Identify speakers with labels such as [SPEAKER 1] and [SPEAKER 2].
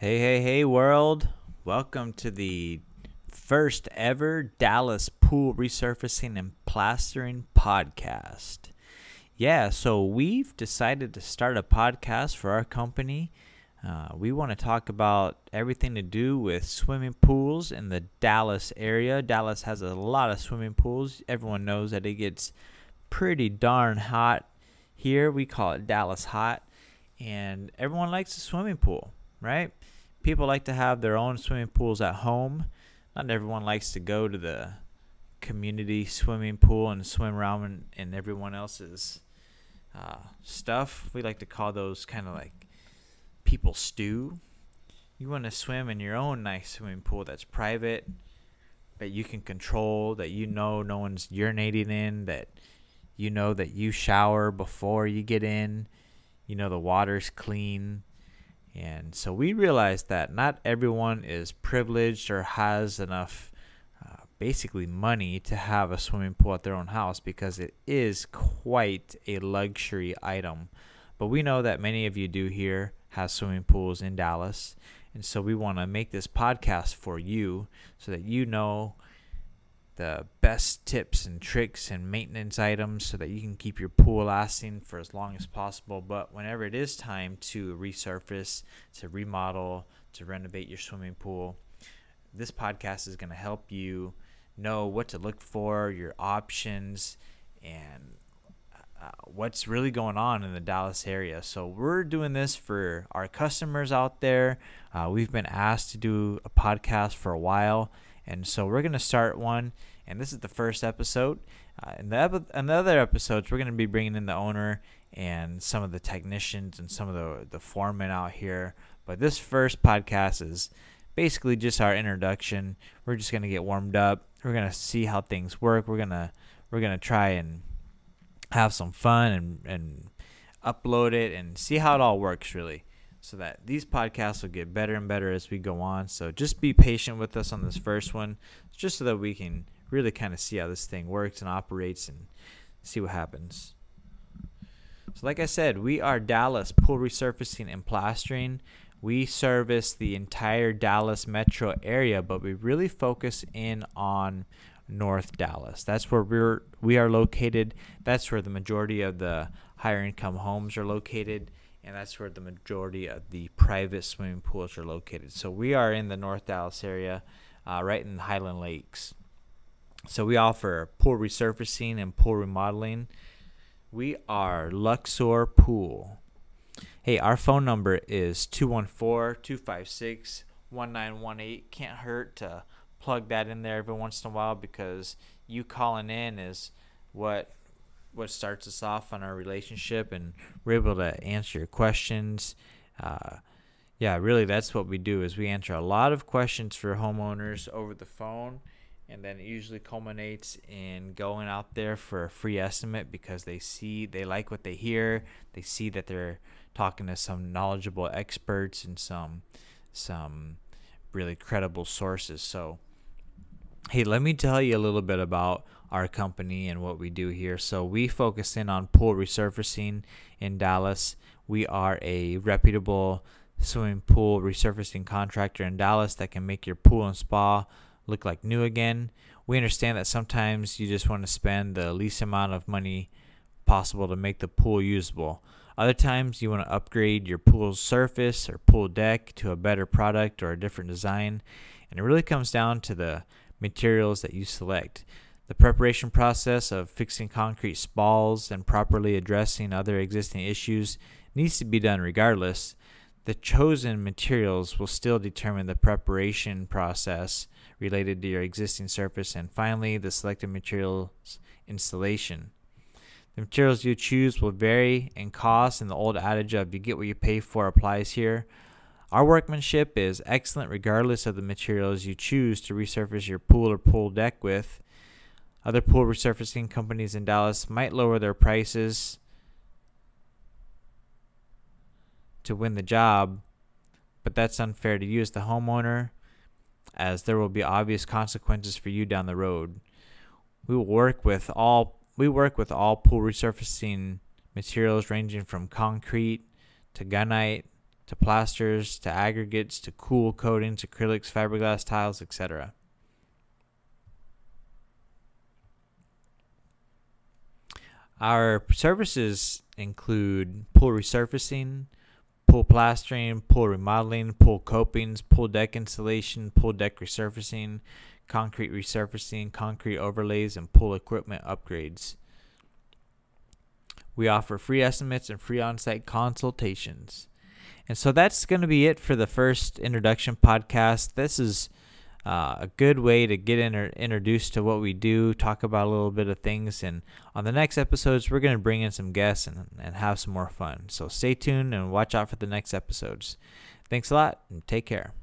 [SPEAKER 1] Hey, hey, hey, world. Welcome to the first ever Dallas Pool Resurfacing and Plastering podcast. Yeah, so we've decided to start a podcast for our company. Uh, we want to talk about everything to do with swimming pools in the Dallas area. Dallas has a lot of swimming pools. Everyone knows that it gets pretty darn hot here. We call it Dallas hot. And everyone likes a swimming pool, right? People like to have their own swimming pools at home. Not everyone likes to go to the community swimming pool and swim around in, in everyone else's uh, stuff. We like to call those kind of like people stew. You want to swim in your own nice swimming pool that's private, that you can control, that you know no one's urinating in, that you know that you shower before you get in, you know the water's clean. And so we realized that not everyone is privileged or has enough uh, basically money to have a swimming pool at their own house because it is quite a luxury item. But we know that many of you do here have swimming pools in Dallas. And so we want to make this podcast for you so that you know the best tips and tricks and maintenance items so that you can keep your pool lasting for as long as possible. But whenever it is time to resurface, to remodel, to renovate your swimming pool, this podcast is going to help you know what to look for, your options, and uh, what's really going on in the Dallas area. So we're doing this for our customers out there. Uh, we've been asked to do a podcast for a while, and so we're gonna start one. And this is the first episode. Uh, in the ep- in the other episodes, we're gonna be bringing in the owner and some of the technicians and some of the the foremen out here. But this first podcast is basically just our introduction. We're just gonna get warmed up. We're gonna see how things work. We're gonna we're gonna try and have some fun and and upload it and see how it all works really so that these podcasts will get better and better as we go on so just be patient with us on this first one just so that we can really kind of see how this thing works and operates and see what happens so like i said we are dallas pool resurfacing and plastering we service the entire dallas metro area but we really focus in on North Dallas. That's where we're we are located. That's where the majority of the higher income homes are located, and that's where the majority of the private swimming pools are located. So we are in the North Dallas area, uh, right in the Highland Lakes. So we offer pool resurfacing and pool remodeling. We are Luxor Pool. Hey, our phone number is 214 256 1918. Can't hurt to plug that in there every once in a while because you calling in is what what starts us off on our relationship and we're able to answer your questions. Uh, yeah really that's what we do is we answer a lot of questions for homeowners over the phone and then it usually culminates in going out there for a free estimate because they see they like what they hear. They see that they're talking to some knowledgeable experts and some some really credible sources. So Hey, let me tell you a little bit about our company and what we do here. So, we focus in on pool resurfacing in Dallas. We are a reputable swimming pool resurfacing contractor in Dallas that can make your pool and spa look like new again. We understand that sometimes you just want to spend the least amount of money possible to make the pool usable. Other times you want to upgrade your pool's surface or pool deck to a better product or a different design. And it really comes down to the materials that you select. The preparation process of fixing concrete spalls and properly addressing other existing issues needs to be done regardless. The chosen materials will still determine the preparation process related to your existing surface, and finally, the selected materials installation. The materials you choose will vary in cost, and the old adage of you get what you pay for applies here. Our workmanship is excellent regardless of the materials you choose to resurface your pool or pool deck with. Other pool resurfacing companies in Dallas might lower their prices to win the job, but that's unfair to you as the homeowner, as there will be obvious consequences for you down the road. We will work with all we work with all pool resurfacing materials ranging from concrete to gunite to plasters to aggregates to cool coatings, acrylics, fiberglass tiles, etc. Our services include pool resurfacing, pool plastering, pool remodeling, pool copings, pool deck installation, pool deck resurfacing, concrete resurfacing, concrete overlays, and pool equipment upgrades. We offer free estimates and free on site consultations. And so that's going to be it for the first introduction podcast. This is uh, a good way to get introduced to what we do, talk about a little bit of things. And on the next episodes, we're going to bring in some guests and, and have some more fun. So stay tuned and watch out for the next episodes. Thanks a lot and take care.